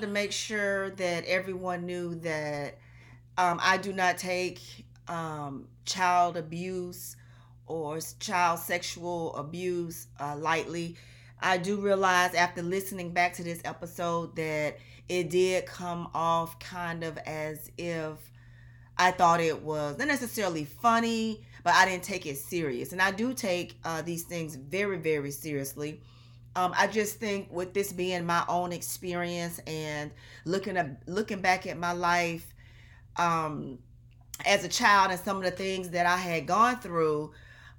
wanted to make sure that everyone knew that um, I do not take um, child abuse or child sexual abuse uh, lightly. I do realize after listening back to this episode that it did come off kind of as if I thought it was not necessarily funny, but I didn't take it serious. And I do take uh, these things very, very seriously. Um, I just think with this being my own experience and looking at looking back at my life um, as a child and some of the things that I had gone through,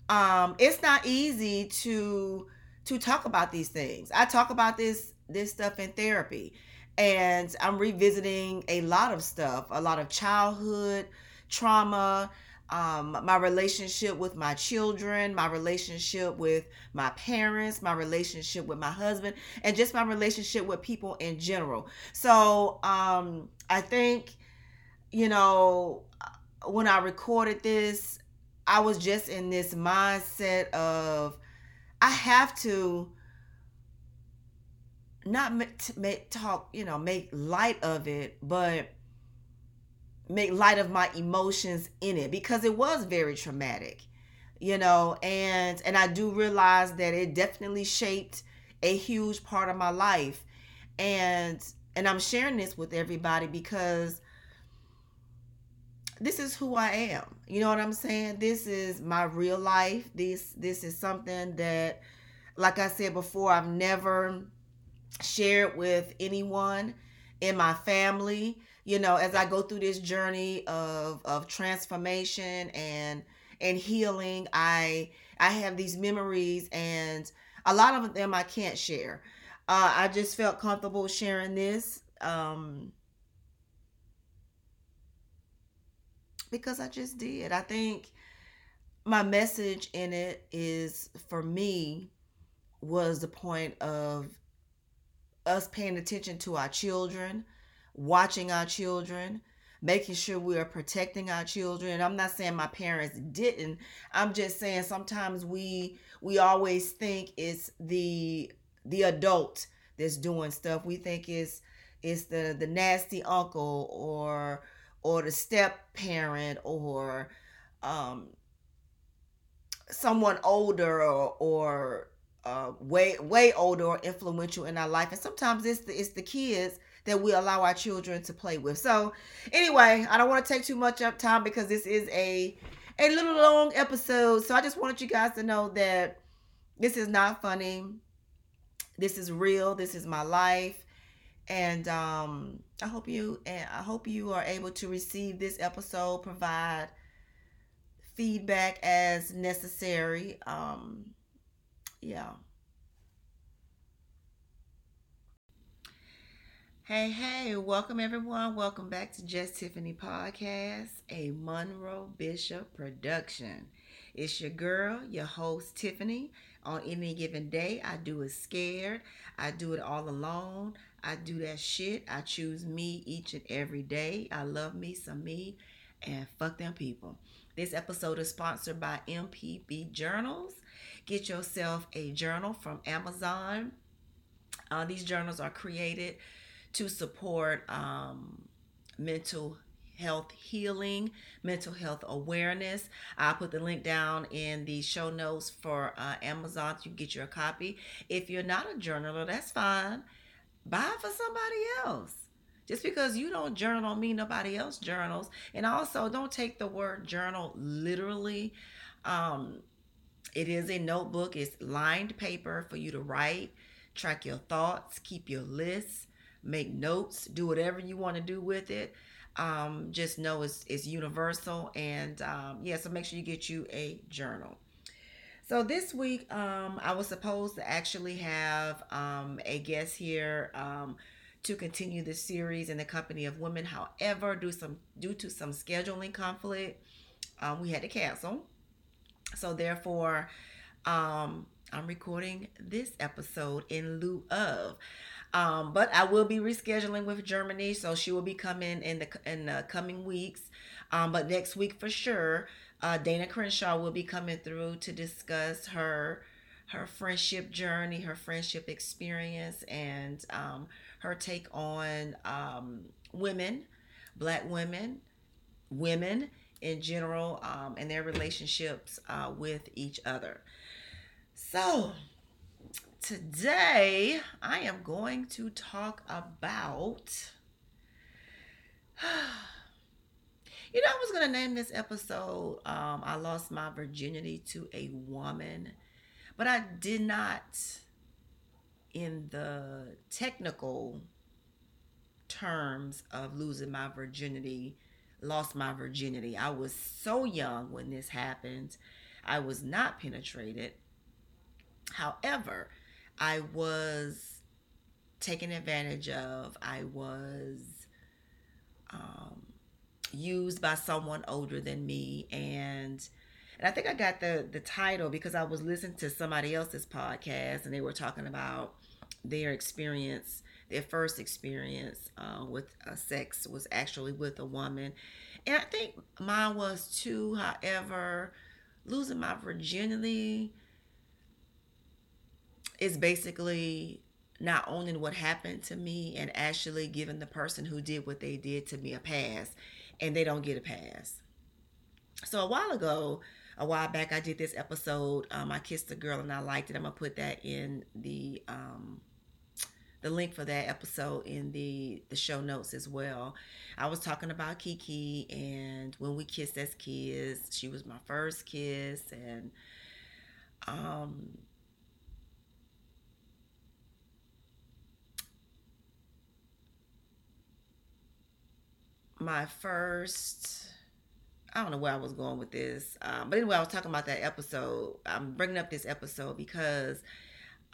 um, it's not easy to to talk about these things. I talk about this this stuff in therapy, and I'm revisiting a lot of stuff, a lot of childhood trauma, um, my relationship with my children, my relationship with my parents, my relationship with my husband, and just my relationship with people in general. So um, I think, you know, when I recorded this, I was just in this mindset of I have to not make, make talk, you know, make light of it, but make light of my emotions in it because it was very traumatic you know and and i do realize that it definitely shaped a huge part of my life. And and i'm sharing this with everybody because this is who i am. You know what i'm saying? This is my real life. This this is something that like i said before i've never shared with anyone in my family you know as i go through this journey of of transformation and and healing i i have these memories and a lot of them i can't share. Uh, i just felt comfortable sharing this um because i just did. I think my message in it is for me was the point of us paying attention to our children watching our children, making sure we are protecting our children. I'm not saying my parents didn't. I'm just saying sometimes we we always think it's the the adult that's doing stuff. We think it's it's the the nasty uncle or or the step parent or um someone older or, or uh, way way older or influential in our life and sometimes it's the it's the kids that we allow our children to play with. So, anyway, I don't want to take too much up time because this is a a little long episode. So I just wanted you guys to know that this is not funny. This is real. This is my life. And um I hope you and I hope you are able to receive this episode, provide feedback as necessary. Um yeah. Hey, hey, welcome everyone. Welcome back to Just Tiffany Podcast, a Monroe Bishop production. It's your girl, your host, Tiffany. On any given day, I do it scared. I do it all alone. I do that shit. I choose me each and every day. I love me some me and fuck them people. This episode is sponsored by MPB Journals. Get yourself a journal from Amazon. Uh, these journals are created to support um, mental health healing, mental health awareness. I'll put the link down in the show notes for uh, Amazon so you get your copy. If you're not a journaler, that's fine. Buy for somebody else. Just because you don't journal don't mean nobody else journals. And also, don't take the word journal literally. Um, it is a notebook, it's lined paper for you to write, track your thoughts, keep your lists make notes, do whatever you want to do with it. Um, just know it's, it's universal. And um, yeah, so make sure you get you a journal. So this week, um, I was supposed to actually have um, a guest here um, to continue the series in the company of women. However, due some due to some scheduling conflict, um, we had to cancel. So therefore, um, I'm recording this episode in lieu of. Um, but I will be rescheduling with Germany, so she will be coming in the in the coming weeks. Um, but next week for sure, uh, Dana Crenshaw will be coming through to discuss her her friendship journey, her friendship experience, and um, her take on um, women, black women, women in general, um, and their relationships uh, with each other. So, today I am going to talk about. You know, I was going to name this episode um, I Lost My Virginity to a Woman, but I did not in the technical terms of losing my virginity, lost my virginity. I was so young when this happened. I was not penetrated. However, I was taken advantage of. I was um, used by someone older than me and and I think I got the the title because I was listening to somebody else's podcast and they were talking about their experience, their first experience uh, with uh, sex was actually with a woman, and I think mine was too. However, losing my virginity is basically not owning what happened to me and actually giving the person who did what they did to me a pass and they don't get a pass. So a while ago, a while back, I did this episode. Um, I kissed a girl and I liked it. I'm gonna put that in the um, the link for that episode in the the show notes as well. I was talking about Kiki and when we kissed as kids, she was my first kiss and um my first I don't know where I was going with this, um, but anyway, I was talking about that episode. I'm bringing up this episode because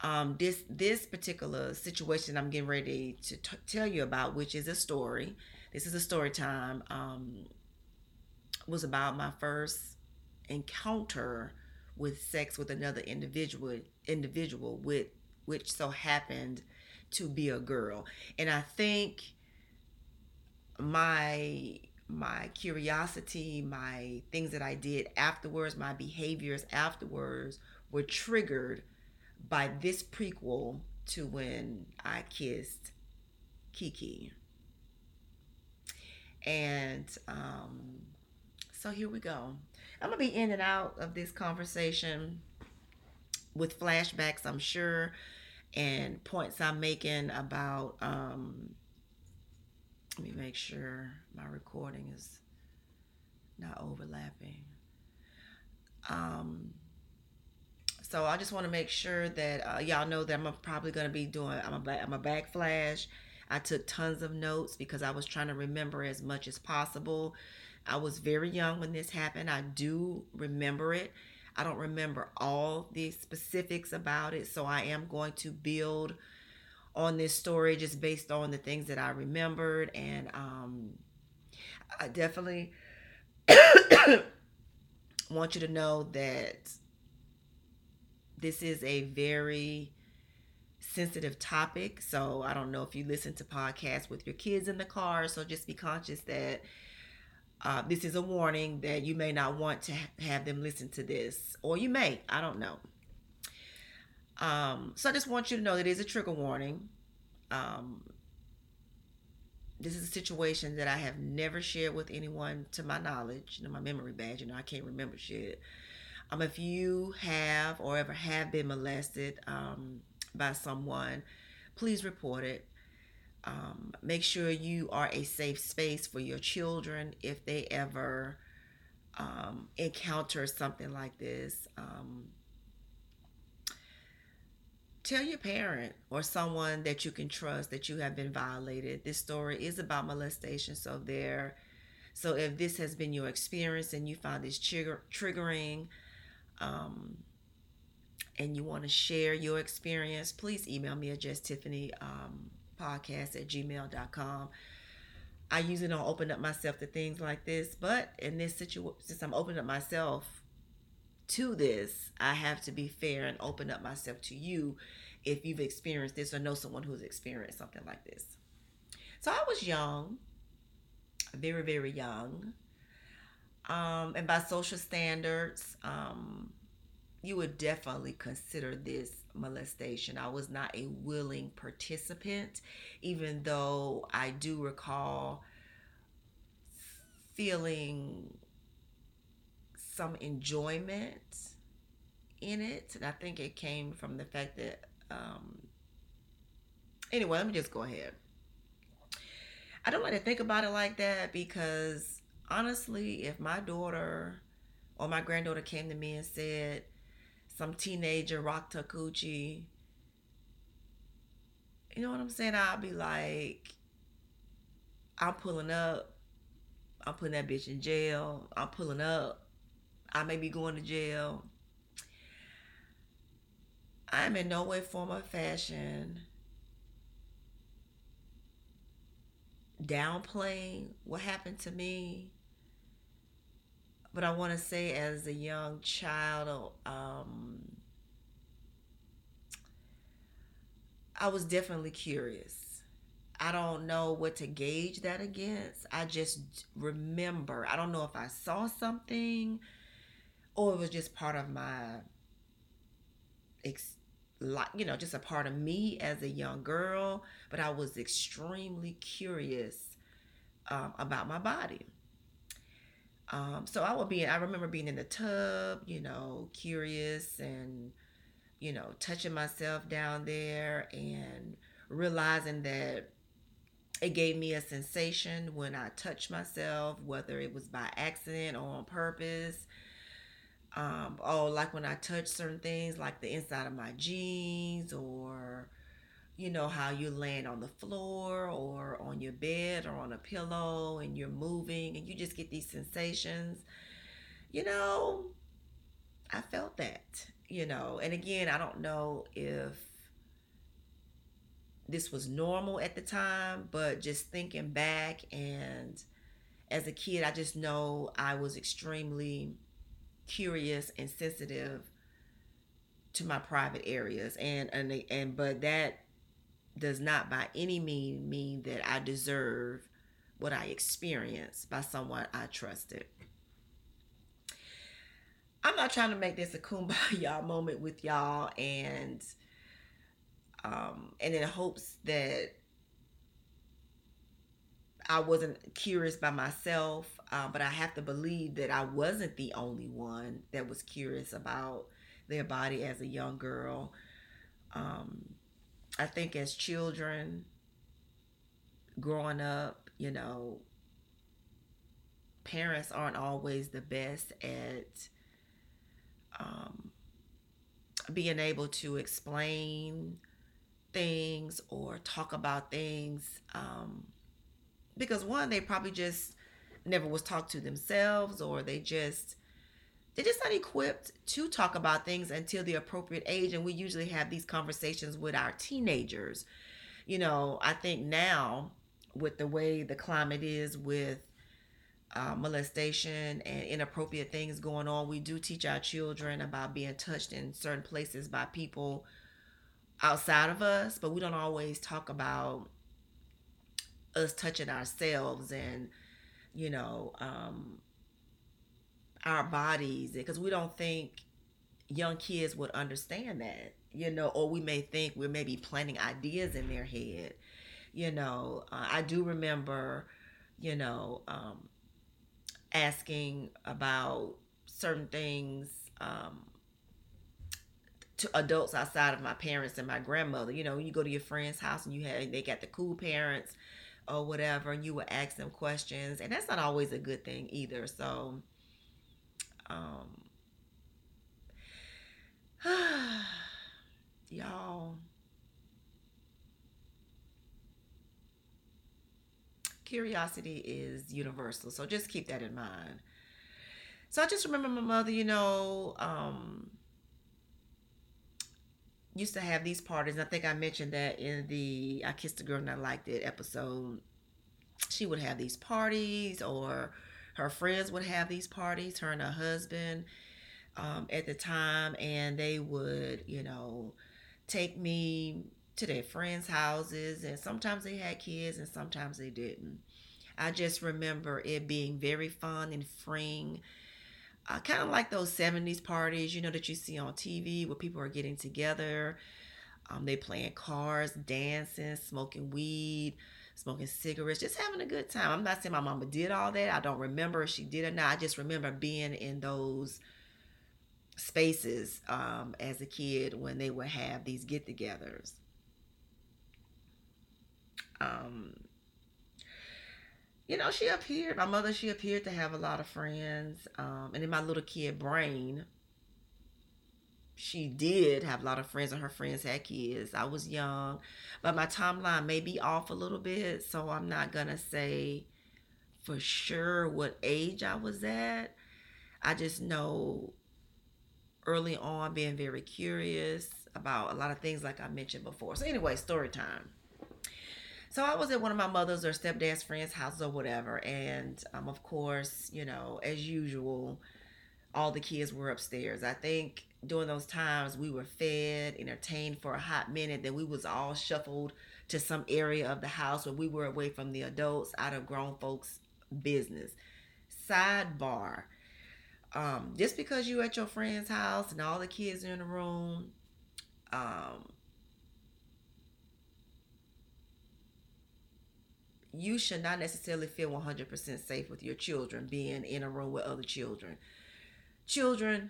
um, this this particular situation I'm getting ready to t- tell you about, which is a story. This is a story time. Um, was about my first encounter with sex with another individual individual with which so happened to be a girl, and I think my my curiosity, my things that I did afterwards, my behaviors afterwards were triggered by this prequel to when I kissed Kiki. And um, so here we go. I'm going to be in and out of this conversation with flashbacks, I'm sure, and points I'm making about um, let me make sure my recording is not overlapping. Um, so I just want to make sure that uh, y'all know that I'm probably going to be doing. I'm a I'm a backflash. I took tons of notes because I was trying to remember as much as possible. I was very young when this happened. I do remember it. I don't remember all the specifics about it, so I am going to build on this story just based on the things that I remembered. And um, I definitely want you to know that this is a very sensitive topic. So I don't know if you listen to podcasts with your kids in the car. So just be conscious that uh, this is a warning that you may not want to have them listen to this, or you may. I don't know. Um, so I just want you to know that it is a trigger warning. Um, this is a situation that I have never shared with anyone to my knowledge. You know, my memory badge, you know, I can't remember shit. Um, if you have or ever have been molested um, by someone, please report it. Um, make sure you are a safe space for your children if they ever um, encounter something like this. Tell your parent or someone that you can trust that you have been violated. This story is about molestation, so there. So if this has been your experience and you find this trigger triggering, um, and you want to share your experience, please email me at just Tiffany um, podcast at gmail.com. I usually don't open up myself to things like this, but in this situation, since I'm opening up myself to this, I have to be fair and open up myself to you if you've experienced this or know someone who's experienced something like this. So I was young, very, very young. Um, and by social standards, um, you would definitely consider this molestation. I was not a willing participant, even though I do recall feeling some enjoyment in it. And I think it came from the fact that, um, anyway, let me just go ahead. I don't like to think about it like that because honestly, if my daughter or my granddaughter came to me and said, some teenager rocked her coochie, you know what I'm saying? I'll be like, I'm pulling up. I'm putting that bitch in jail. I'm pulling up. I may be going to jail. I'm in no way, form, or fashion downplaying what happened to me. But I want to say, as a young child, um, I was definitely curious. I don't know what to gauge that against. I just remember. I don't know if I saw something or it was just part of my ex- like you know just a part of me as a young girl but i was extremely curious um, about my body. Um, so i would be i remember being in the tub you know curious and you know touching myself down there and realizing that it gave me a sensation when i touched myself whether it was by accident or on purpose um, oh, like when I touch certain things, like the inside of my jeans, or you know how you land on the floor or on your bed or on a pillow, and you're moving, and you just get these sensations. You know, I felt that. You know, and again, I don't know if this was normal at the time, but just thinking back and as a kid, I just know I was extremely curious and sensitive to my private areas and and and but that does not by any mean mean that I deserve what I experienced by someone I trusted. I'm not trying to make this a kumbaya moment with y'all and um and in hopes that I wasn't curious by myself uh, but I have to believe that I wasn't the only one that was curious about their body as a young girl. Um, I think as children, growing up, you know, parents aren't always the best at um, being able to explain things or talk about things um, because one they probably just never was talked to themselves or they just they're just not equipped to talk about things until the appropriate age and we usually have these conversations with our teenagers. You know i think now with the way the climate is with uh, molestation and inappropriate things going on we do teach our children about being touched in certain places by people outside of us but we don't always talk about us touching ourselves and you know, um, our bodies because we don't think young kids would understand that, you know, or we may think we're maybe planting ideas in their head. You know, uh, I do remember, you know, um, asking about certain things um, to adults outside of my parents and my grandmother. You know, you go to your friend's house and you have they got the cool parents or whatever, and you would ask them questions, and that's not always a good thing either. So, um, y'all, curiosity is universal, so just keep that in mind. So I just remember my mother, you know, um, used to have these parties. I think I mentioned that in the I Kissed a Girl and I Liked It episode. She would have these parties, or her friends would have these parties, her and her husband um, at the time, and they would, you know, take me to their friends' houses, and sometimes they had kids, and sometimes they didn't. I just remember it being very fun and freeing uh, kind of like those 70s parties, you know, that you see on TV where people are getting together. Um, they playing cards, dancing, smoking weed, smoking cigarettes, just having a good time. I'm not saying my mama did all that. I don't remember if she did or not. I just remember being in those spaces um, as a kid when they would have these get-togethers. Um, you know, she appeared. My mother, she appeared to have a lot of friends, um, and in my little kid brain, she did have a lot of friends and her friends had kids. I was young, but my timeline may be off a little bit, so I'm not gonna say for sure what age I was at. I just know early on being very curious about a lot of things like I mentioned before. So anyway, story time. So I was at one of my mother's or stepdad's friends' houses or whatever, and um, of course, you know, as usual, all the kids were upstairs. I think during those times we were fed, entertained for a hot minute, then we was all shuffled to some area of the house where we were away from the adults, out of grown folks' business. Sidebar. Um, just because you at your friend's house and all the kids are in the room, um, you should not necessarily feel 100% safe with your children being in a room with other children. Children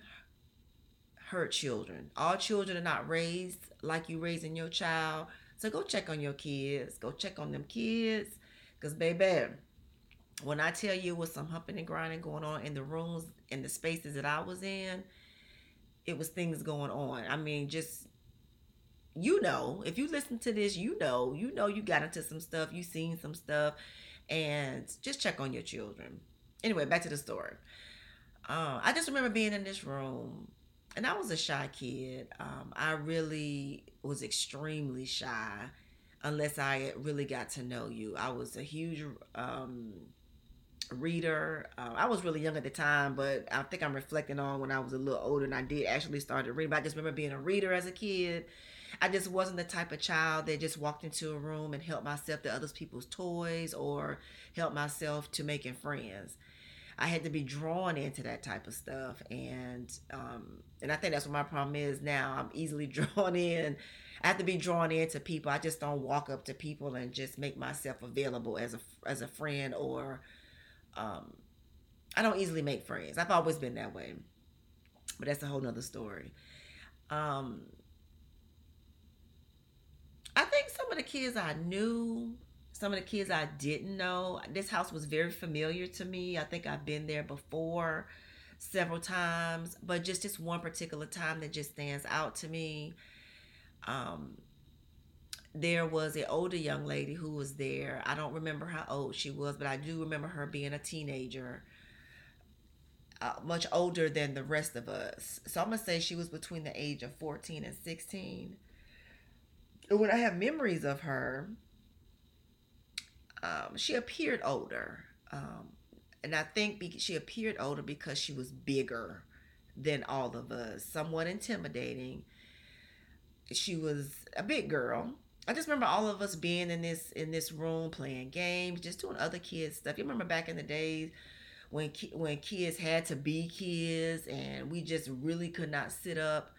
hurt children. All children are not raised like you raising your child. So go check on your kids. Go check on them kids. Because, baby, when I tell you was some humping and grinding going on in the rooms, in the spaces that I was in, it was things going on. I mean, just you know, if you listen to this, you know, you know you got into some stuff, you seen some stuff, and just check on your children. Anyway, back to the story. Uh, I just remember being in this room and I was a shy kid. Um, I really was extremely shy unless I really got to know you. I was a huge um, reader. Uh, I was really young at the time, but I think I'm reflecting on when I was a little older and I did actually start to read. But I just remember being a reader as a kid. I just wasn't the type of child that just walked into a room and helped myself to other people's toys or helped myself to making friends. I had to be drawn into that type of stuff, and um, and I think that's what my problem is now. I'm easily drawn in. I have to be drawn into people. I just don't walk up to people and just make myself available as a as a friend or um, I don't easily make friends. I've always been that way, but that's a whole nother story. Um, I think some of the kids I knew some of the kids I didn't know. This house was very familiar to me. I think I've been there before several times, but just this one particular time that just stands out to me. Um, there was an older young lady who was there. I don't remember how old she was, but I do remember her being a teenager, uh, much older than the rest of us. So I'm gonna say she was between the age of 14 and 16. When I have memories of her, um, she appeared older. Um, and I think she appeared older because she was bigger than all of us, somewhat intimidating. She was a big girl. I just remember all of us being in this in this room playing games, just doing other kids stuff. You remember back in the days when ki- when kids had to be kids, and we just really could not sit up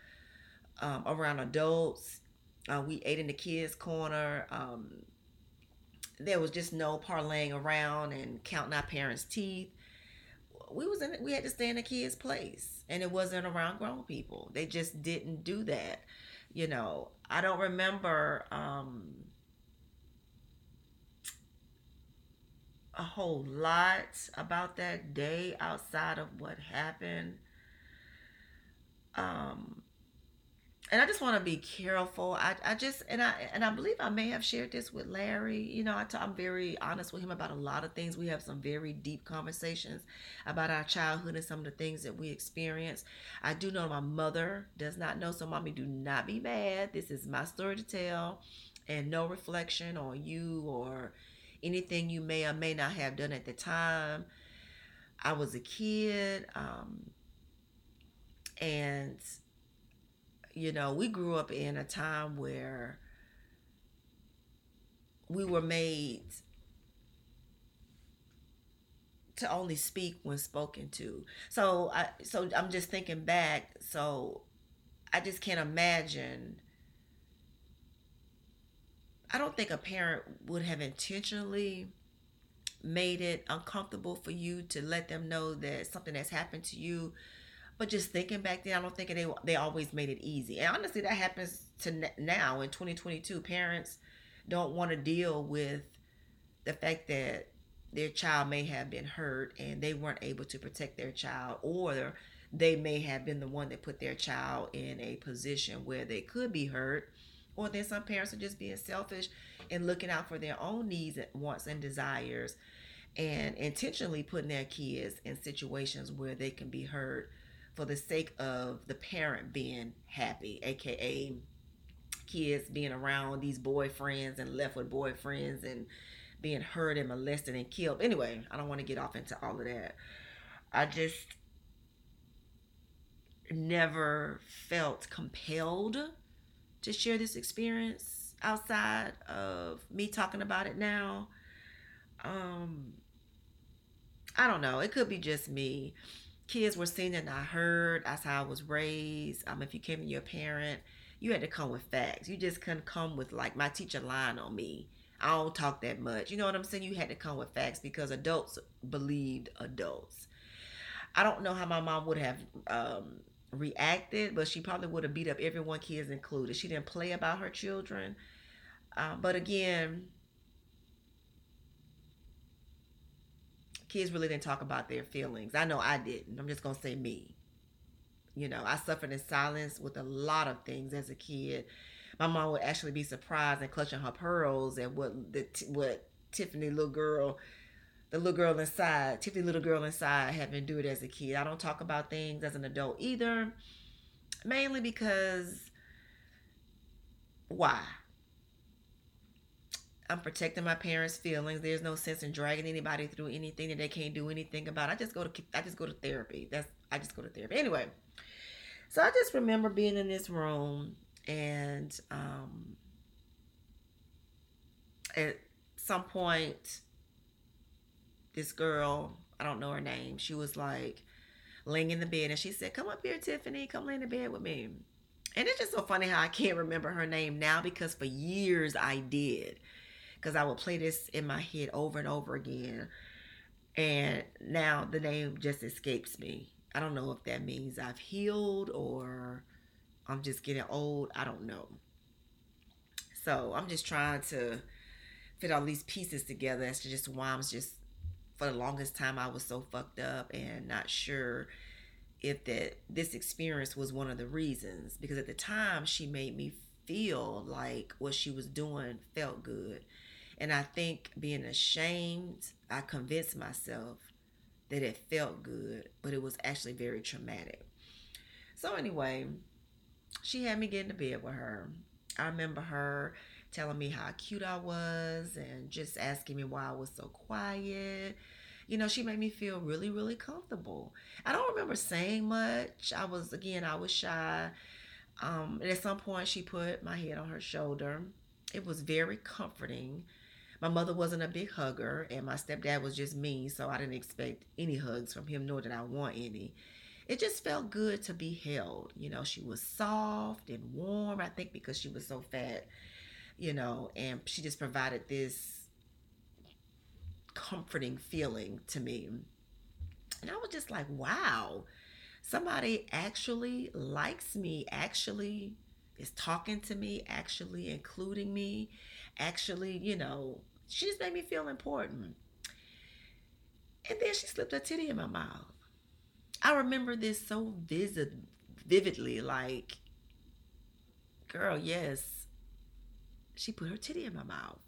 um, around adults. Uh, we ate in the kids' corner. Um, there was just no parlaying around and counting our parents' teeth. We was in we had to stay in the kids' place, and it wasn't around grown people. They just didn't do that. You know, I don't remember um, a whole lot about that day outside of what happened. Um, and I just want to be careful. I, I just and I and I believe I may have shared this with Larry. You know, I t- I'm very honest with him about a lot of things. We have some very deep conversations about our childhood and some of the things that we experienced. I do know my mother does not know, so mommy, do not be mad. This is my story to tell, and no reflection on you or anything you may or may not have done at the time. I was a kid, um, and you know, we grew up in a time where we were made to only speak when spoken to. So I so I'm just thinking back. So I just can't imagine. I don't think a parent would have intentionally made it uncomfortable for you to let them know that something has happened to you. But just thinking back then, I don't think they they always made it easy. And honestly, that happens too now in 2022. Parents don't want to deal with the fact that their child may have been hurt and they weren't able to protect their child, or they may have been the one that put their child in a position where they could be hurt. Or then some parents are just being selfish and looking out for their own needs, wants, and desires, and intentionally putting their kids in situations where they can be hurt for the sake of the parent being happy, aka kids being around these boyfriends and left with boyfriends and being hurt and molested and killed. Anyway, I don't want to get off into all of that. I just never felt compelled to share this experience outside of me talking about it now. Um, I don't know. It could be just me. Kids were and I heard. That's how I was raised. Um, if you came to your parent, you had to come with facts. You just couldn't come with like my teacher lying on me. I don't talk that much. You know what I'm saying? You had to come with facts because adults believed adults. I don't know how my mom would have um, reacted, but she probably would have beat up everyone, kids included. She didn't play about her children. Uh, but again, kids really didn't talk about their feelings. I know I didn't. I'm just going to say me. You know, I suffered in silence with a lot of things as a kid. My mom would actually be surprised and clutching her pearls at what the what Tiffany little girl the little girl inside, Tiffany little girl inside, have endured as a kid. I don't talk about things as an adult either, mainly because why? I'm protecting my parents' feelings. There's no sense in dragging anybody through anything that they can't do anything about. I just go to I just go to therapy. That's I just go to therapy. Anyway, so I just remember being in this room and um, at some point this girl, I don't know her name, she was like laying in the bed and she said, Come up here, Tiffany, come lay in the bed with me. And it's just so funny how I can't remember her name now because for years I did. Because I would play this in my head over and over again. And now the name just escapes me. I don't know if that means I've healed or I'm just getting old. I don't know. So I'm just trying to fit all these pieces together as to just why I'm just for the longest time I was so fucked up and not sure if that this experience was one of the reasons because at the time she made me feel like what she was doing felt good. And I think being ashamed, I convinced myself that it felt good, but it was actually very traumatic. So anyway, she had me get into bed with her. I remember her telling me how cute I was and just asking me why I was so quiet. You know, she made me feel really, really comfortable. I don't remember saying much. I was, again, I was shy. Um, and at some point, she put my head on her shoulder. It was very comforting. My mother wasn't a big hugger, and my stepdad was just me, so I didn't expect any hugs from him, nor did I want any. It just felt good to be held. You know, she was soft and warm, I think, because she was so fat you know, and she just provided this comforting feeling to me. And I was just like, wow, somebody actually likes me, actually is talking to me, actually including me, actually, you know, she just made me feel important. And then she slipped a titty in my mouth. I remember this so vivid, vividly, like, girl, yes, she put her titty in my mouth.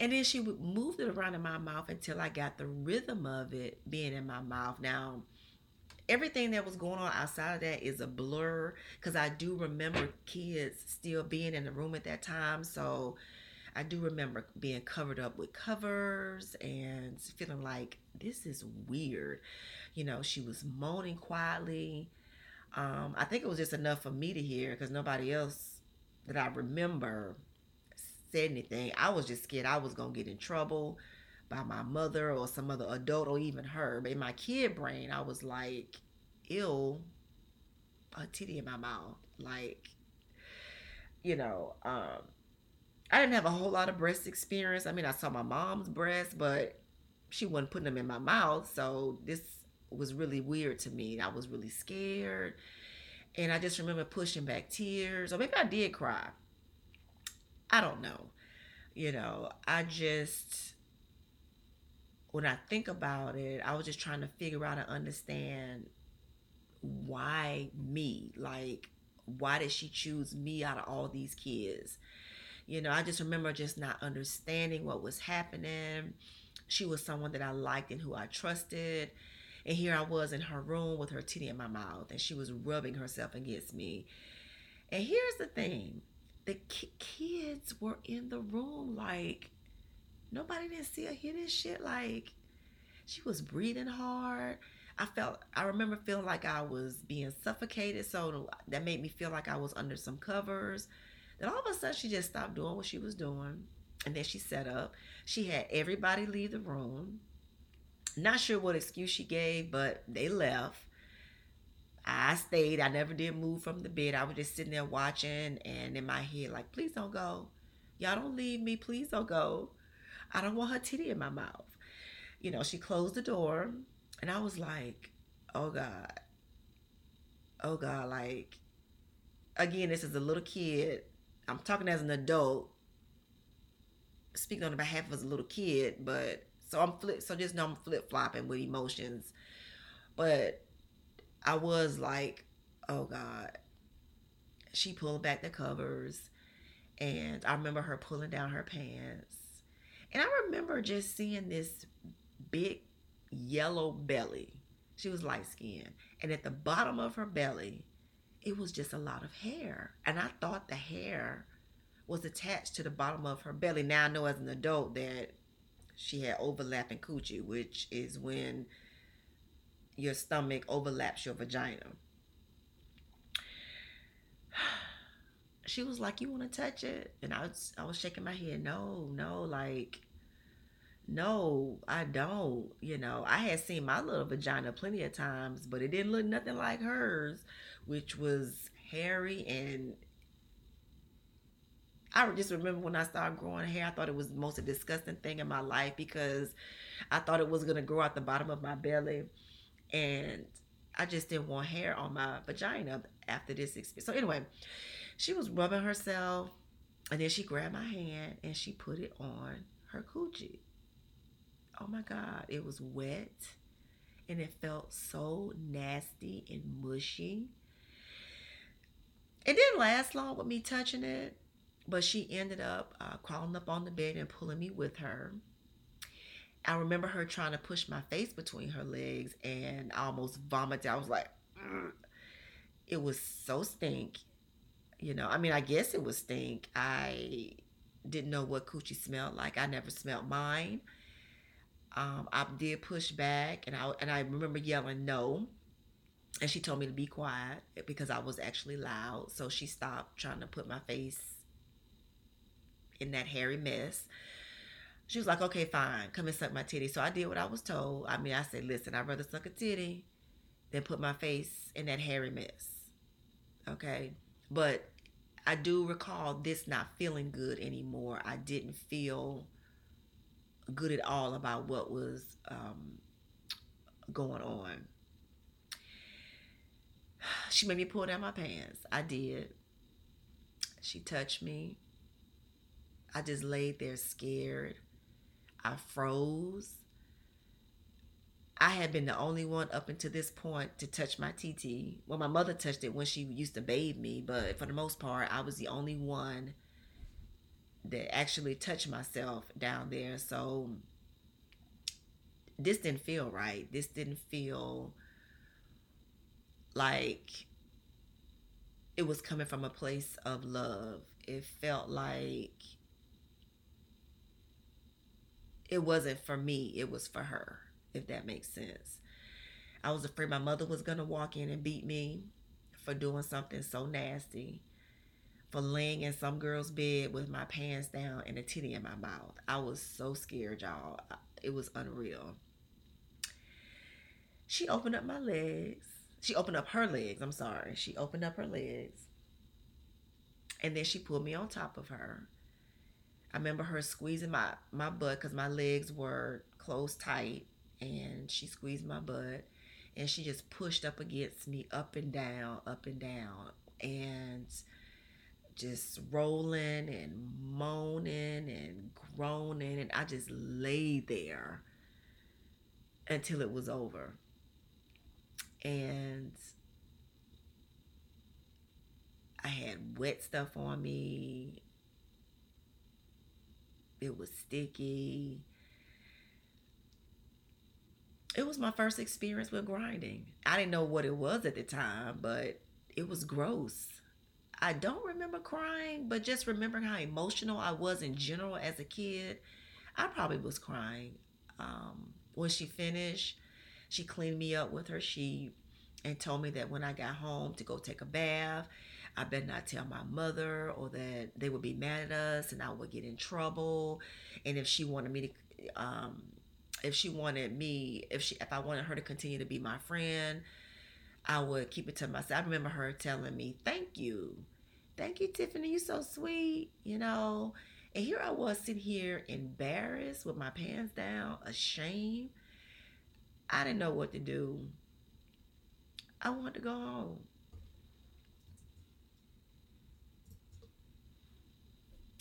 And then she would move it around in my mouth until I got the rhythm of it being in my mouth. Now, everything that was going on outside of that is a blur because I do remember kids still being in the room at that time. So I do remember being covered up with covers and feeling like this is weird. You know, she was moaning quietly. Um, I think it was just enough for me to hear because nobody else that I remember said anything. I was just scared I was gonna get in trouble. by my mother or some other adult or even her. But in my kid brain, I was like, ill, a titty in my mouth. Like, you know, um, I didn't have a whole lot of breast experience. I mean, I saw my mom's breast, but she wasn't putting them in my mouth. So this was really weird to me. I was really scared. And I just remember pushing back tears, or maybe I did cry. I don't know. You know, I just, when I think about it, I was just trying to figure out and understand why me? Like, why did she choose me out of all these kids? You know, I just remember just not understanding what was happening. She was someone that I liked and who I trusted. And here I was in her room with her titty in my mouth, and she was rubbing herself against me. And here's the thing the ki- kids were in the room, like, nobody didn't see her hear this shit. Like, she was breathing hard. I felt, I remember feeling like I was being suffocated. So that made me feel like I was under some covers. Then all of a sudden, she just stopped doing what she was doing. And then she set up. She had everybody leave the room. Not sure what excuse she gave, but they left. I stayed. I never did move from the bed. I was just sitting there watching and in my head, like, please don't go. Y'all don't leave me. Please don't go. I don't want her titty in my mouth. You know, she closed the door and I was like, oh God. Oh God. Like, again, this is a little kid. I'm talking as an adult, speaking on behalf of as a little kid, but so I'm flip. So just know I'm flip flopping with emotions, but I was like, oh God. She pulled back the covers, and I remember her pulling down her pants, and I remember just seeing this big yellow belly. She was light skinned, and at the bottom of her belly, it was just a lot of hair, and I thought the hair was attached to the bottom of her belly. Now I know as an adult that she had overlapping coochie, which is when your stomach overlaps your vagina. She was like, "You want to touch it?" And I was, I was shaking my head. No, no, like, no, I don't. You know, I had seen my little vagina plenty of times, but it didn't look nothing like hers, which was hairy and I just remember when I started growing hair, I thought it was the most disgusting thing in my life because I thought it was gonna grow out the bottom of my belly, and I just didn't want hair on my vagina after this experience. So anyway, she was rubbing herself, and then she grabbed my hand and she put it on her coochie. Oh my God, it was wet, and it felt so nasty and mushy. It didn't last long with me touching it but she ended up uh, crawling up on the bed and pulling me with her. I remember her trying to push my face between her legs and I almost vomited. I was like, Ugh. it was so stink. You know, I mean, I guess it was stink. I didn't know what coochie smelled like. I never smelled mine. Um, I did push back, and I and I remember yelling no, and she told me to be quiet because I was actually loud. So she stopped trying to put my face in that hairy mess. She was like, okay, fine, come and suck my titty. So I did what I was told. I mean, I said, listen, I'd rather suck a titty than put my face in that hairy mess. Okay. But I do recall this not feeling good anymore. I didn't feel good at all about what was um, going on. She made me pull down my pants. I did. She touched me. I just laid there scared. I froze. I had been the only one up until this point to touch my TT. Well, my mother touched it when she used to bathe me, but for the most part, I was the only one that actually touched myself down there. So this didn't feel right. This didn't feel like it was coming from a place of love. It felt like it wasn't for me, it was for her, if that makes sense. I was afraid my mother was going to walk in and beat me for doing something so nasty, for laying in some girl's bed with my pants down and a titty in my mouth. I was so scared, y'all. it was unreal. She opened up my legs. She opened up her legs. I'm sorry. She opened up her legs. And then she pulled me on top of her. I remember her squeezing my, my butt because my legs were closed tight. And she squeezed my butt. And she just pushed up against me, up and down, up and down. And just rolling and moaning and groaning. And I just lay there until it was over. And I had wet stuff on me. It was sticky. It was my first experience with grinding. I didn't know what it was at the time, but it was gross. I don't remember crying, but just remembering how emotional I was in general as a kid, I probably was crying. Um, when she finished, she cleaned me up with her sheet and told me that when I got home to go take a bath, I better not tell my mother or that they would be mad at us and I would get in trouble. And if she wanted me to, um, if she wanted me, if she, if I wanted her to continue to be my friend, I would keep it to myself. I remember her telling me, "Thank you, thank you, Tiffany. You're so sweet," you know. And here I was sitting here embarrassed with my pants down, ashamed. I didn't know what to do. I wanted to go home.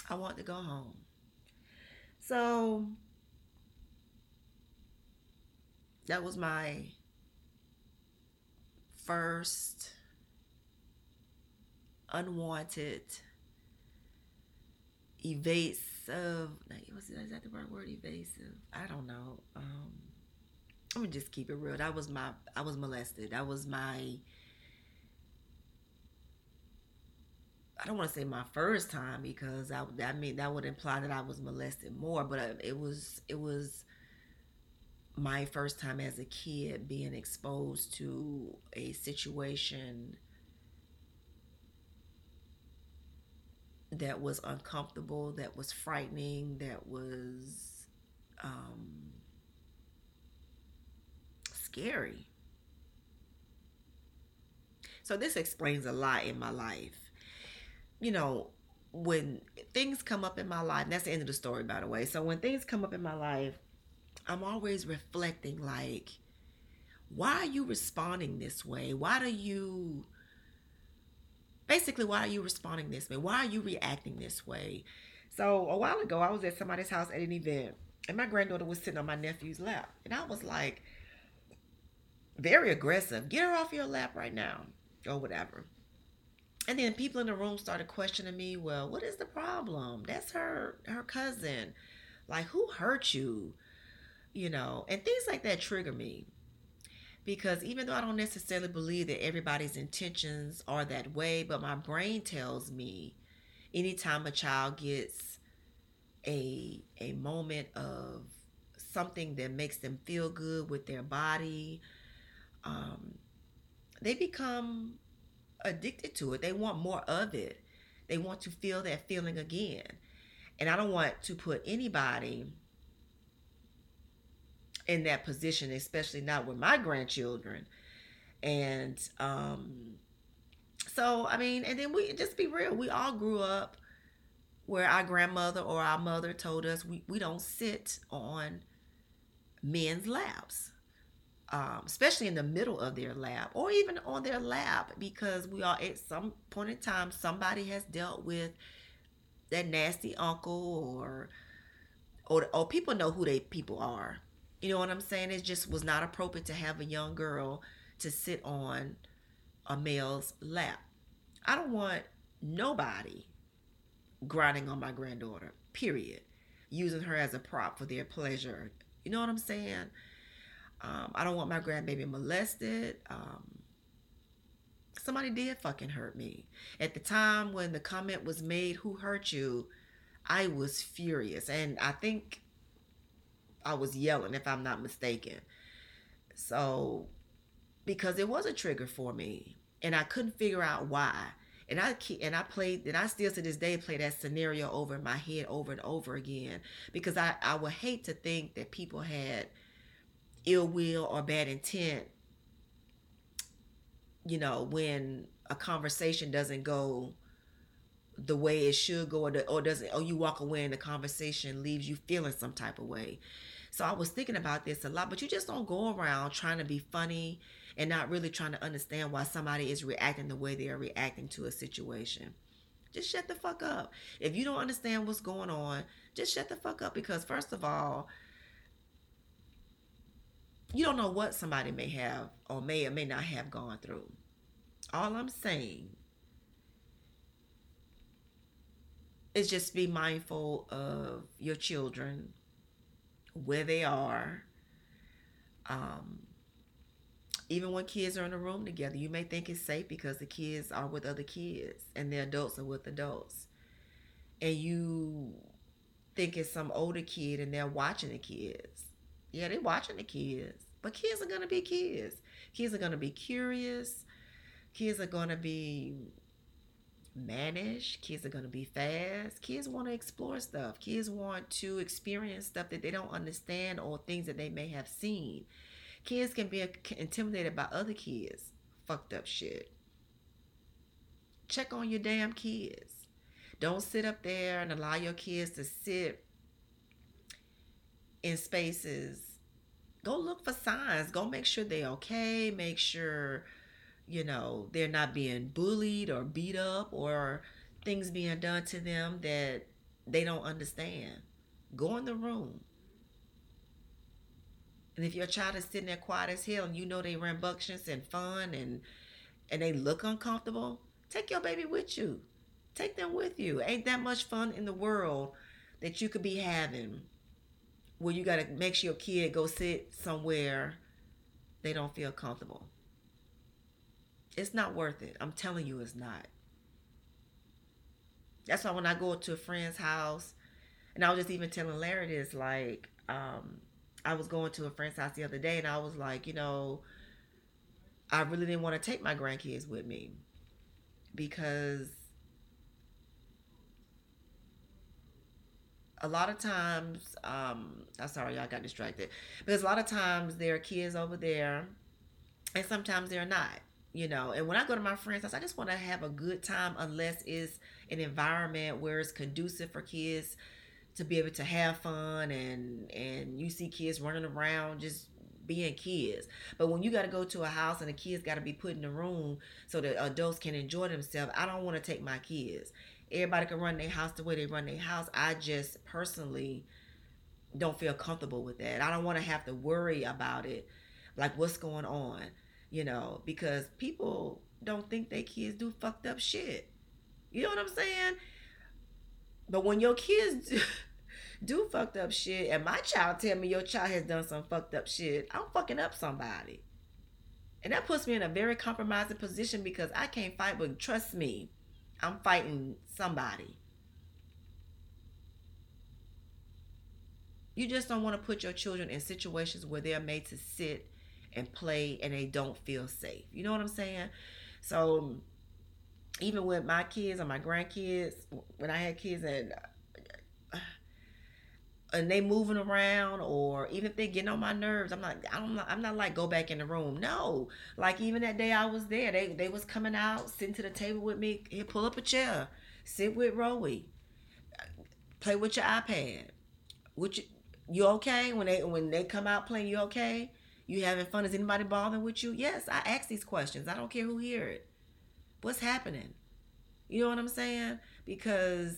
I want to go home. So that was my first unwanted evasive was that the right word evasive? I don't know. Um i'm gonna just keep it real. That was my i was molested. That was my I don't want to say my first time because I, I mean that would imply that I was molested more, but uh, it was it was my first time as a kid being exposed to a situation that was uncomfortable, that was frightening, that was um, scary. So this explains a lot in my life you know, when things come up in my life, that's the end of the story, by the way. So when things come up in my life, I'm always reflecting, like, why are you responding this way? Why do you, basically, why are you responding this way? Why are you reacting this way? So a while ago, I was at somebody's house at an event, and my granddaughter was sitting on my nephew's lap, and I was like, very aggressive. Get her off your lap right now, or whatever. And then people in the room started questioning me, well, what is the problem? That's her her cousin. Like who hurt you? You know, and things like that trigger me. Because even though I don't necessarily believe that everybody's intentions are that way, but my brain tells me anytime a child gets a a moment of something that makes them feel good with their body, um, they become addicted to it. They want more of it. They want to feel that feeling again. And I don't want to put anybody in that position, especially not with my grandchildren. And um, so, I mean, and then we just be real. We all grew up where our grandmother or our mother told us we, we don't sit on men's laps um, especially in the middle of their lap or even on their lap because we are at some point in time somebody has dealt with that nasty uncle or or, or people know who they people are you know what i'm saying it just was not appropriate to have a young girl to sit on a male's lap i don't want nobody grinding on my granddaughter period using her as a prop for their pleasure you know what i'm saying um, I don't want my grandbaby molested. Um, somebody did fucking hurt me. At the time when the comment was made, who hurt you? I was furious. And I think I was yelling, if I'm not mistaken. So, because it was a trigger for me. And I couldn't figure out why. and I and I played and I still to this day play that scenario over in my head over and over again because I I would hate to think that people had ill will or bad intent you know when a conversation doesn't go the way it should go or, the, or doesn't or you walk away and the conversation leaves you feeling some type of way so i was thinking about this a lot but you just don't go around trying to be funny and not really trying to understand why somebody is reacting the way they are reacting to a situation. Just shut the fuck up. If you don't understand what's going on, just shut the fuck up because, first of all, you don't know what somebody may have or may or may not have gone through. All I'm saying is just be mindful of your children, where they are, um, even when kids are in a room together, you may think it's safe because the kids are with other kids and the adults are with adults. And you think it's some older kid and they're watching the kids. Yeah, they're watching the kids. But kids are going to be kids. Kids are going to be curious. Kids are going to be mannish. Kids are going to be fast. Kids want to explore stuff. Kids want to experience stuff that they don't understand or things that they may have seen. Kids can be intimidated by other kids. Fucked up shit. Check on your damn kids. Don't sit up there and allow your kids to sit in spaces. Go look for signs. Go make sure they're okay. Make sure, you know, they're not being bullied or beat up or things being done to them that they don't understand. Go in the room. And if your child is sitting there quiet as hell and you know they rambunctious and fun and and they look uncomfortable, take your baby with you. Take them with you. Ain't that much fun in the world that you could be having where you got to make sure your kid go sit somewhere they don't feel comfortable. It's not worth it. I'm telling you, it's not. That's why when I go to a friend's house, and I was just even telling Larry this, like, um, I was going to a friend's house the other day and I was like, you know, I really didn't want to take my grandkids with me because a lot of times, um, I'm sorry, y'all got distracted. Because a lot of times there are kids over there and sometimes they're not, you know. And when I go to my friend's house, I just want to have a good time unless it's an environment where it's conducive for kids to be able to have fun and and you see kids running around just being kids. But when you got to go to a house and the kids got to be put in a room so that adults can enjoy themselves, I don't want to take my kids. Everybody can run their house the way they run their house. I just personally don't feel comfortable with that. I don't want to have to worry about it, like what's going on, you know, because people don't think their kids do fucked up shit. You know what I'm saying? But when your kids do fucked up shit, and my child tell me your child has done some fucked up shit, I'm fucking up somebody. And that puts me in a very compromising position because I can't fight, but trust me, I'm fighting somebody. You just don't want to put your children in situations where they're made to sit and play and they don't feel safe. You know what I'm saying? So um, even with my kids or my grandkids, when I had kids and uh, and they moving around or even if they getting on my nerves, I'm like I'm not I'm not like go back in the room. No. Like even that day I was there, they they was coming out, sitting to the table with me, here pull up a chair, sit with Rowie, play with your iPad. Which you, you okay? When they when they come out playing, you okay? You having fun? Is anybody bothering with you? Yes, I ask these questions. I don't care who hear it. What's happening? You know what I'm saying? Because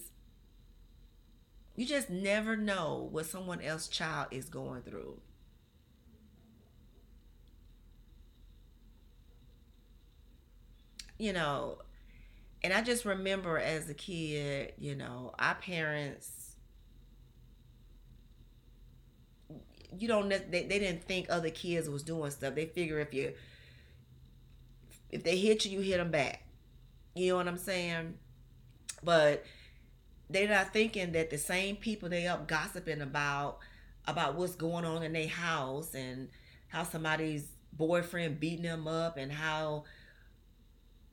you just never know what someone else's child is going through. You know, and I just remember as a kid, you know, our parents, you don't, they, they didn't think other kids was doing stuff. They figure if you, if they hit you, you hit them back. You know what I'm saying? But they're not thinking that the same people they up gossiping about about what's going on in their house and how somebody's boyfriend beating them up and how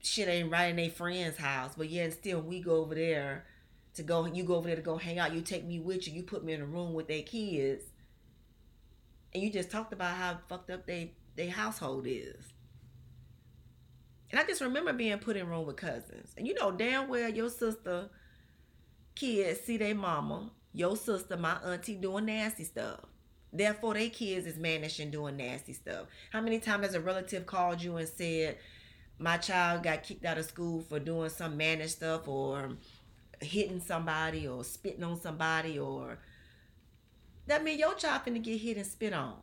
shit ain't right in their friend's house, but yet still we go over there to go you go over there to go hang out, you take me with you, you put me in a room with their kids. And you just talked about how fucked up they their household is. And I just remember being put in room with cousins. And you know damn well your sister kids see their mama, your sister, my auntie doing nasty stuff. Therefore, their kids is managing doing nasty stuff. How many times has a relative called you and said, my child got kicked out of school for doing some managed stuff or hitting somebody or spitting on somebody or that mean your child finna get hit and spit on.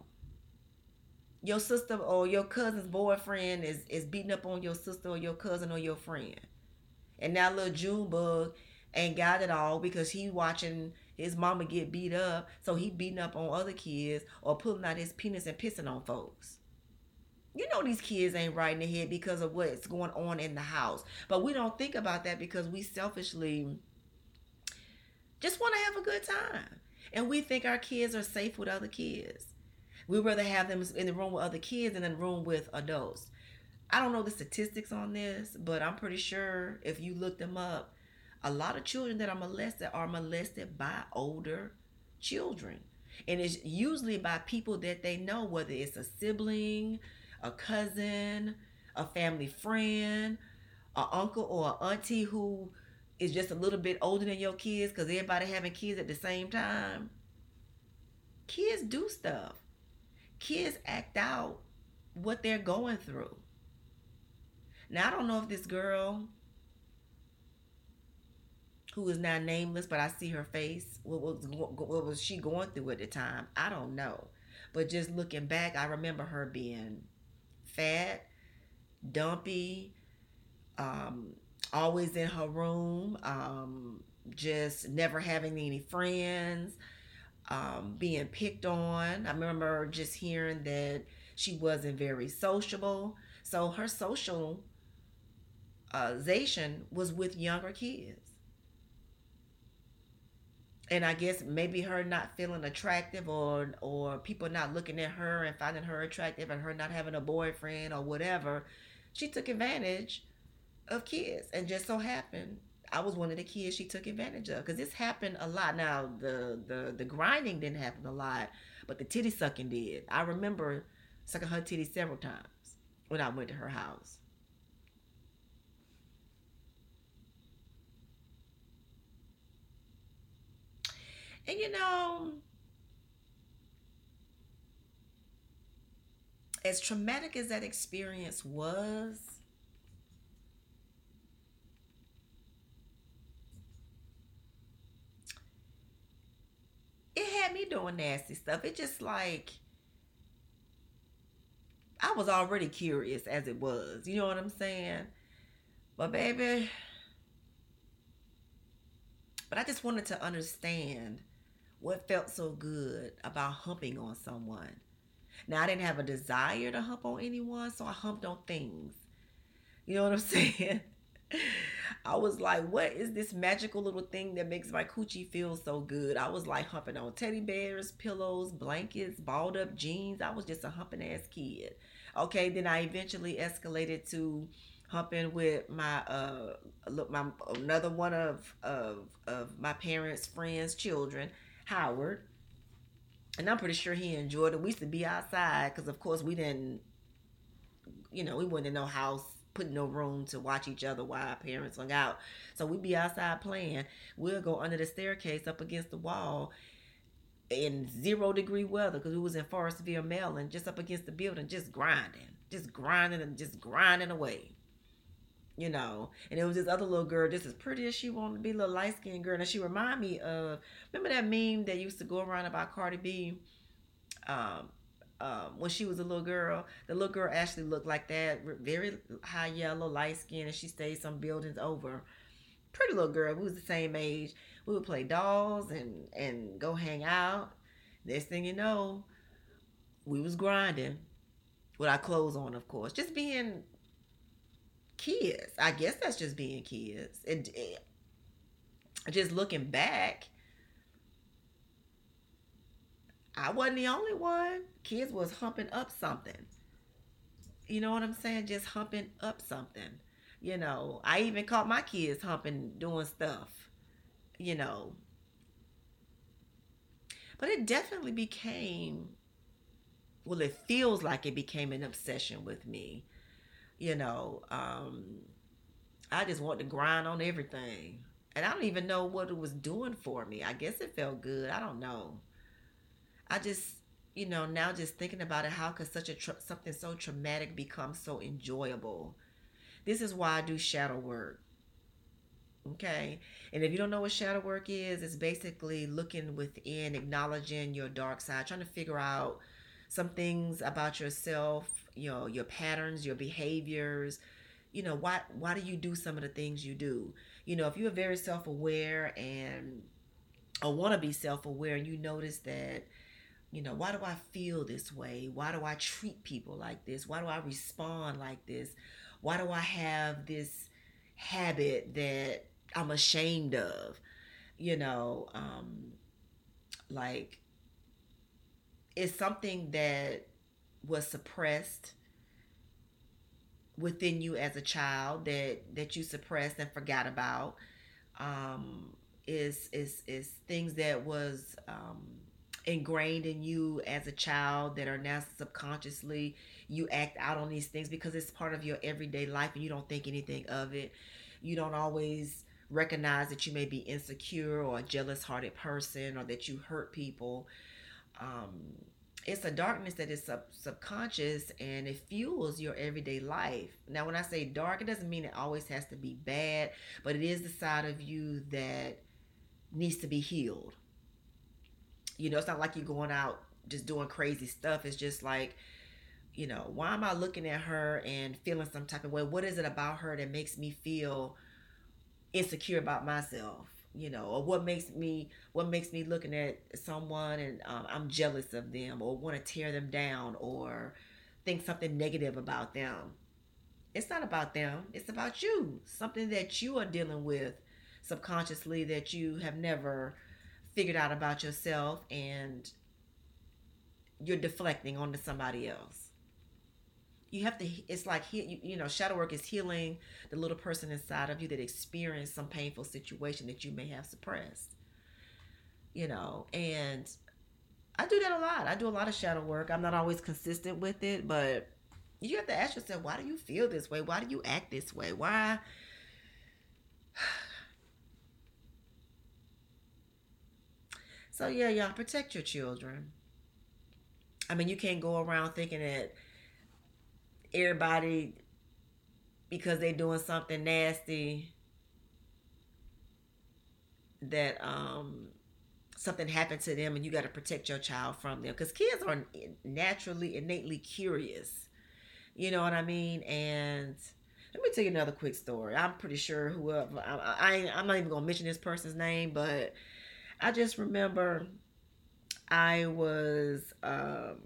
Your sister or your cousin's boyfriend is, is beating up on your sister or your cousin or your friend. And that little June bug ain't got it all because he watching his mama get beat up, so he beating up on other kids or pulling out his penis and pissing on folks. You know these kids ain't right in the head because of what's going on in the house. But we don't think about that because we selfishly just want to have a good time. And we think our kids are safe with other kids. We would rather have them in the room with other kids than in the room with adults. I don't know the statistics on this, but I'm pretty sure if you look them up, a lot of children that are molested are molested by older children. And it's usually by people that they know, whether it's a sibling, a cousin, a family friend, an uncle or an auntie who is just a little bit older than your kids because everybody having kids at the same time. Kids do stuff. Kids act out what they're going through. Now I don't know if this girl who is now nameless, but I see her face. What was what was she going through at the time? I don't know. But just looking back, I remember her being fat, dumpy, um, always in her room, um, just never having any friends, um, being picked on. I remember just hearing that she wasn't very sociable. So her socialization was with younger kids. And I guess maybe her not feeling attractive or or people not looking at her and finding her attractive and her not having a boyfriend or whatever, she took advantage of kids and just so happened I was one of the kids she took advantage of because this happened a lot. Now the the the grinding didn't happen a lot, but the titty sucking did. I remember sucking her titty several times when I went to her house. And you know, as traumatic as that experience was, it had me doing nasty stuff. It just like I was already curious as it was. You know what I'm saying? But baby, but I just wanted to understand what felt so good about humping on someone. Now I didn't have a desire to hump on anyone, so I humped on things. You know what I'm saying? I was like, what is this magical little thing that makes my coochie feel so good? I was like humping on teddy bears, pillows, blankets, balled up jeans. I was just a humping ass kid. Okay, then I eventually escalated to humping with my uh look my another one of of of my parents' friends' children, Howard. And I'm pretty sure he enjoyed it. We used to be outside because, of course, we didn't, you know, we weren't in no house put no room to watch each other while our parents hung out. So we'd be outside playing. We'll go under the staircase up against the wall in zero degree weather because we was in Forestville, Maryland, just up against the building, just grinding, just grinding and just grinding away. You know, and it was this other little girl, just as pretty as she wanted to be, little light skinned girl. And she reminded me of remember that meme that used to go around about Cardi B? Um, um, when she was a little girl. The little girl actually looked like that, very high yellow, light skin, and she stayed some buildings over. Pretty little girl. We was the same age. We would play dolls and and go hang out. Next thing you know, we was grinding with our clothes on, of course, just being kids. I guess that's just being kids. And it, just looking back, I wasn't the only one. Kids was humping up something. You know what I'm saying? Just humping up something. You know, I even caught my kids humping, doing stuff. You know, but it definitely became. Well, it feels like it became an obsession with me. You know, um, I just want to grind on everything. And I don't even know what it was doing for me. I guess it felt good. I don't know. I just, you know, now just thinking about it, how could such a tra- something so traumatic become so enjoyable? This is why I do shadow work. Okay. And if you don't know what shadow work is, it's basically looking within, acknowledging your dark side, trying to figure out some things about yourself, you know, your patterns, your behaviors. You know, why why do you do some of the things you do? You know, if you're very self-aware and or want to be self-aware and you notice that you know, why do I feel this way? Why do I treat people like this? Why do I respond like this? Why do I have this habit that I'm ashamed of? You know, um, like it's something that was suppressed within you as a child that that you suppressed and forgot about um is is is things that was um ingrained in you as a child that are now subconsciously you act out on these things because it's part of your everyday life and you don't think anything of it. You don't always recognize that you may be insecure or a jealous hearted person or that you hurt people. Um, it's a darkness that is sub- subconscious and it fuels your everyday life. Now, when I say dark, it doesn't mean it always has to be bad, but it is the side of you that needs to be healed you know, it's not like you're going out just doing crazy stuff. It's just like, you know, why am I looking at her and feeling some type of way? What is it about her that makes me feel insecure about myself? You know, or what makes me what makes me looking at someone and um, I'm jealous of them or want to tear them down or think something negative about them. It's not about them. It's about you. Something that you are dealing with subconsciously that you have never figured out about yourself and you're deflecting onto somebody else. You have to, it's like, you, know, shadow work is healing the little person inside of you that experienced some painful situation that you may have suppressed. You know, and I do that a lot. I do a lot of shadow work. I'm not always consistent with it, but you have to ask yourself, why do you feel this way? Why do you act this way? Why? So yeah, y'all protect your children. I mean, you can't go around thinking that everybody because they're doing something nasty that um something happened to them and you got to protect your child from them. Because kids are naturally innately curious. You know what i mean? And let me tell you another quick story. I'm pretty sure whoever i, I i'm not even gonna mention this person's name but I just remember I was um,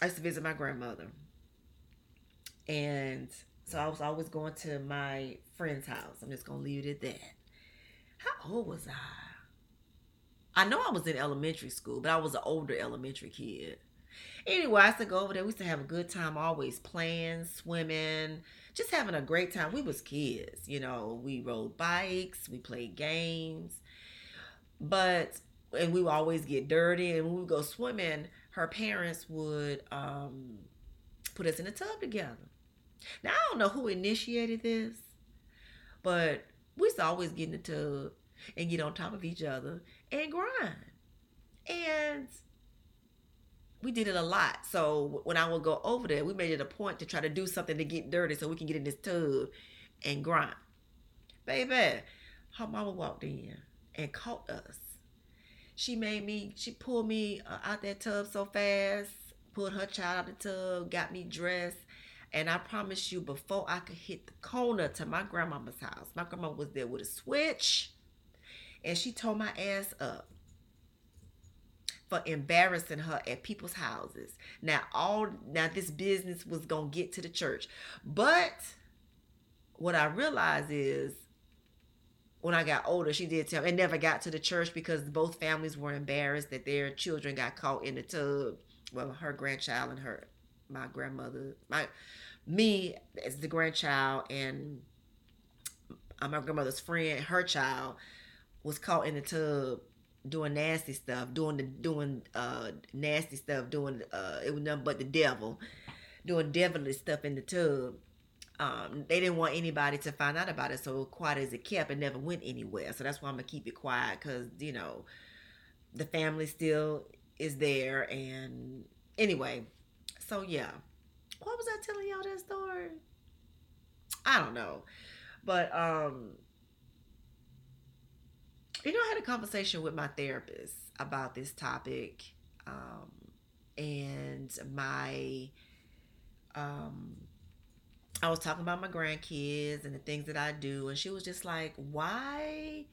I used to visit my grandmother, and so I was always going to my friend's house. I'm just gonna leave it at that. How old was I? I know I was in elementary school, but I was an older elementary kid. Anyway, I used to go over there. We used to have a good time, always playing, swimming, just having a great time. We was kids, you know. We rode bikes, we played games, but and we would always get dirty and when we would go swimming her parents would um, put us in a tub together. Now i don't know who initiated this but we used to always get in the tub and get on top of each other and grind. And we did it a lot. So when i would go over there we made it a point to try to do something to get dirty so we can get in this tub and grind. Baby her mama walked in and caught us. She made me, she pulled me uh, out that tub so fast, pulled her child out the tub, got me dressed. And I promise you, before I could hit the corner to my grandmama's house, my grandma was there with a switch and she tore my ass up for embarrassing her at people's houses. Now all now this business was gonna get to the church. But what I realize is when I got older, she did tell me it never got to the church because both families were embarrassed that their children got caught in the tub. Well, her grandchild and her, my grandmother, my me as the grandchild and uh, my grandmother's friend, her child, was caught in the tub doing nasty stuff, doing the doing uh nasty stuff, doing uh it was nothing but the devil, doing devilish stuff in the tub. Um, they didn't want anybody to find out about it, so quiet as it kept, it never went anywhere. So that's why I'm gonna keep it quiet, cause you know, the family still is there, and anyway, so yeah. What was I telling y'all that story? I don't know, but um, you know, I had a conversation with my therapist about this topic, um, and my um I was talking about my grandkids and the things that I do, and she was just like, Why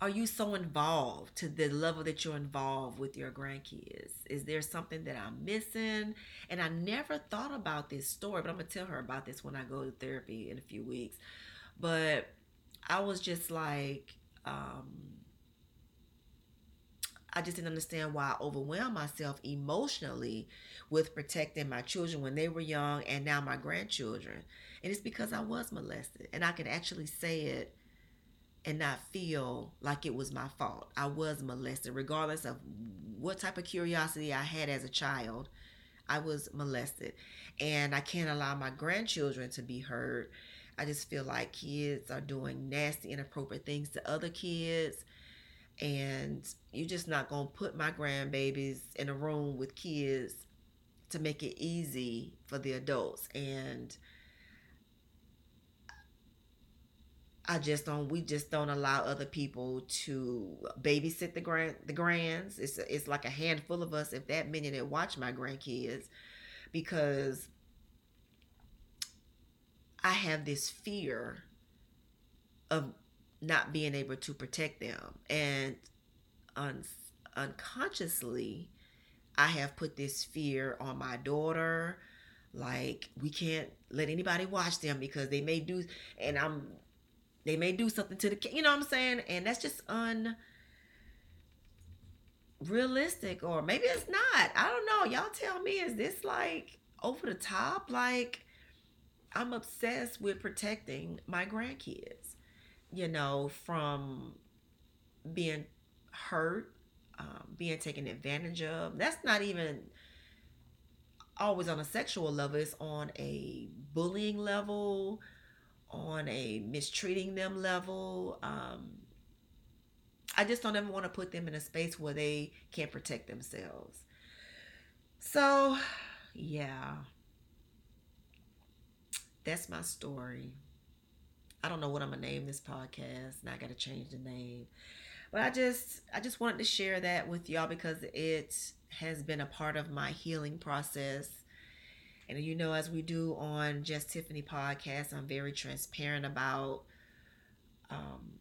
are you so involved to the level that you're involved with your grandkids? Is there something that I'm missing? And I never thought about this story, but I'm gonna tell her about this when I go to therapy in a few weeks. But I was just like, um, I just didn't understand why I overwhelmed myself emotionally with protecting my children when they were young and now my grandchildren. And it's because I was molested. And I can actually say it and not feel like it was my fault. I was molested, regardless of what type of curiosity I had as a child. I was molested. And I can't allow my grandchildren to be hurt. I just feel like kids are doing nasty, inappropriate things to other kids and you're just not to put my grandbabies in a room with kids to make it easy for the adults. And I just don't we just don't allow other people to babysit the grand the grands. It's it's like a handful of us if that many that watch my grandkids because I have this fear of not being able to protect them. And un- unconsciously, I have put this fear on my daughter. Like, we can't let anybody watch them because they may do, and I'm, they may do something to the kid, you know what I'm saying? And that's just unrealistic, or maybe it's not. I don't know. Y'all tell me, is this like over the top? Like, I'm obsessed with protecting my grandkids you know, from being hurt, um, being taken advantage of. That's not even always on a sexual level, it's on a bullying level, on a mistreating them level. Um, I just don't ever want to put them in a space where they can't protect themselves. So, yeah, that's my story. I don't know what I'm gonna name this podcast. Now I gotta change the name. But I just I just wanted to share that with y'all because it has been a part of my healing process. And you know, as we do on Just Tiffany podcast, I'm very transparent about um,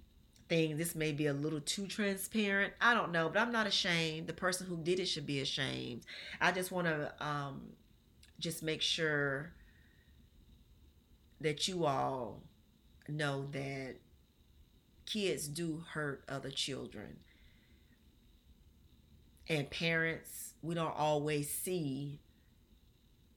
things. This may be a little too transparent. I don't know, but I'm not ashamed. The person who did it should be ashamed. I just want to um, just make sure that you all know that kids do hurt other children. And parents, we don't always see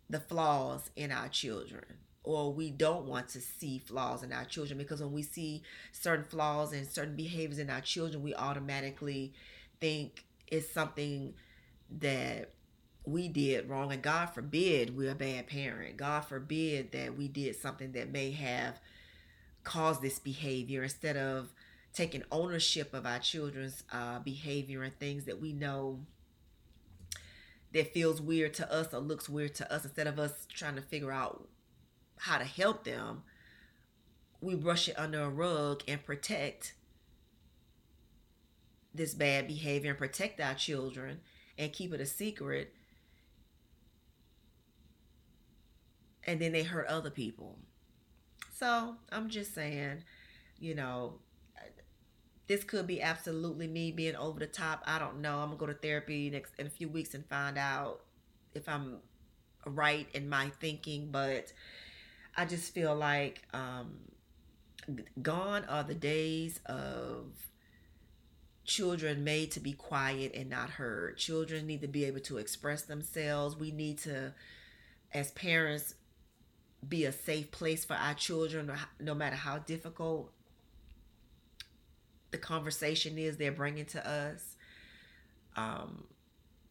the flaws in our children or we don't want to see flaws in our children because when we see certain flaws and certain behaviors in our children we automatically think it's something that we did wrong and god forbid we're a bad parent god forbid that we did something that may have cause this behavior instead of taking ownership of our children's uh, behavior and things that we know that feels weird to us or looks weird to us instead of us trying to figure out how to help them we brush it under a rug and protect this bad behavior and protect our children and keep it a secret. And then they hurt other people so I'm just saying, you know, this could be absolutely me being over the top. I don't know. I'm gonna go to therapy next in a few weeks and find out if I'm right in my thinking. But I just feel like um, gone are the days of children made to be quiet and not heard. Children need to be able to express themselves. We need to, as parents, be a safe place for our children, no matter how difficult the conversation is they're bringing to us. Um,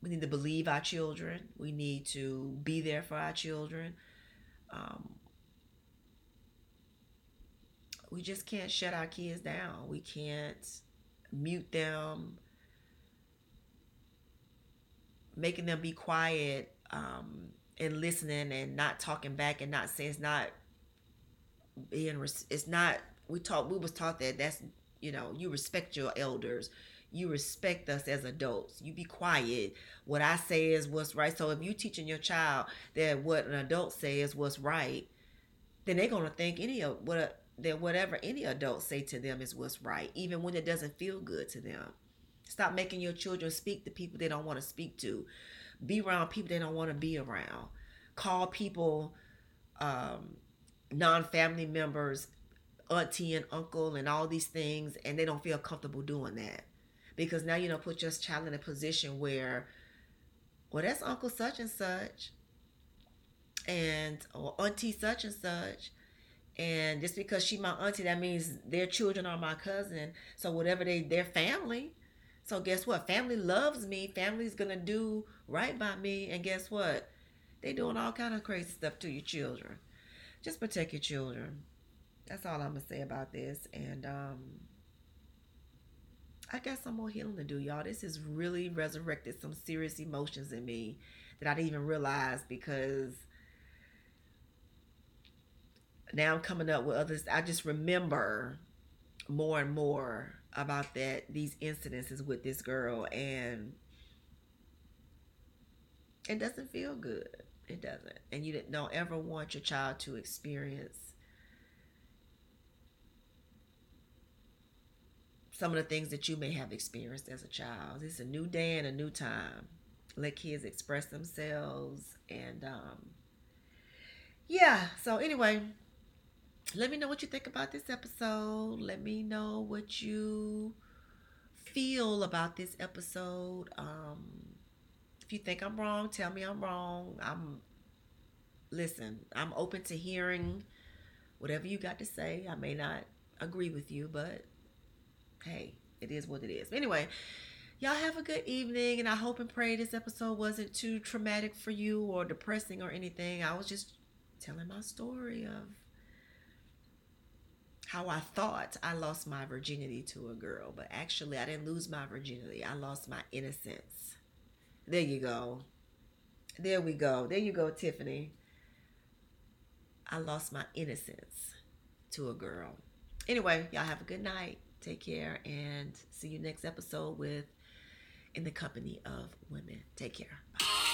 we need to believe our children. We need to be there for our children. Um, we just can't shut our kids down. We can't mute them, making them be quiet um, and listening and not talking back and not saying it's not being it's not we taught we was taught that that's you know you respect your elders. You respect us as adults. You be quiet. What i say is what's right. So if you teaching your child that what an adult says what's right then they're gonna think any of what that whatever any adult say to them is what's right even when it doesn't feel good to them. Stop making your children speak to people they don't want to speak to be around people they don't want to be around. Call people um, non-family members auntie and uncle and all these things and they don't feel comfortable doing that. Because now you know put your child in a position where well that's uncle such and such and or auntie such and such and just because she my auntie that means their children are my cousin. So whatever they their family. So guess what? Family loves me. Family's gonna do right by me and guess what they doing all kind of crazy stuff to your children just protect your children that's all I'm gonna say about this. And um, I got some more healing to do, y'all. This has really resurrected some serious emotions in me that I didn't even realize because now I'm coming up with others. I just remember more and more about that these incidences with this girl and it doesn't feel good. It doesn't. And you don't ever want your child to experience some of the things that you may have experienced as a child. It's a new day and a new time. Let kids express themselves. And um, yeah, so anyway, let me know what you think about this episode. Let me know what you feel about this episode. Um, if you think I'm wrong, tell me I'm wrong. I'm listen, I'm open to hearing whatever you got to say. I may not agree with you, but hey, it is what it is. Anyway, y'all have a good evening, and I hope and pray this episode wasn't too traumatic for you or depressing or anything. I was just telling my story of how I thought I lost my virginity to a girl, but actually, I didn't lose my virginity. I lost my innocence. There you go. There we go. There you go, Tiffany. I lost my innocence to a girl. Anyway, y'all have a good night. Take care and see you next episode with In the Company of Women. Take care. Bye.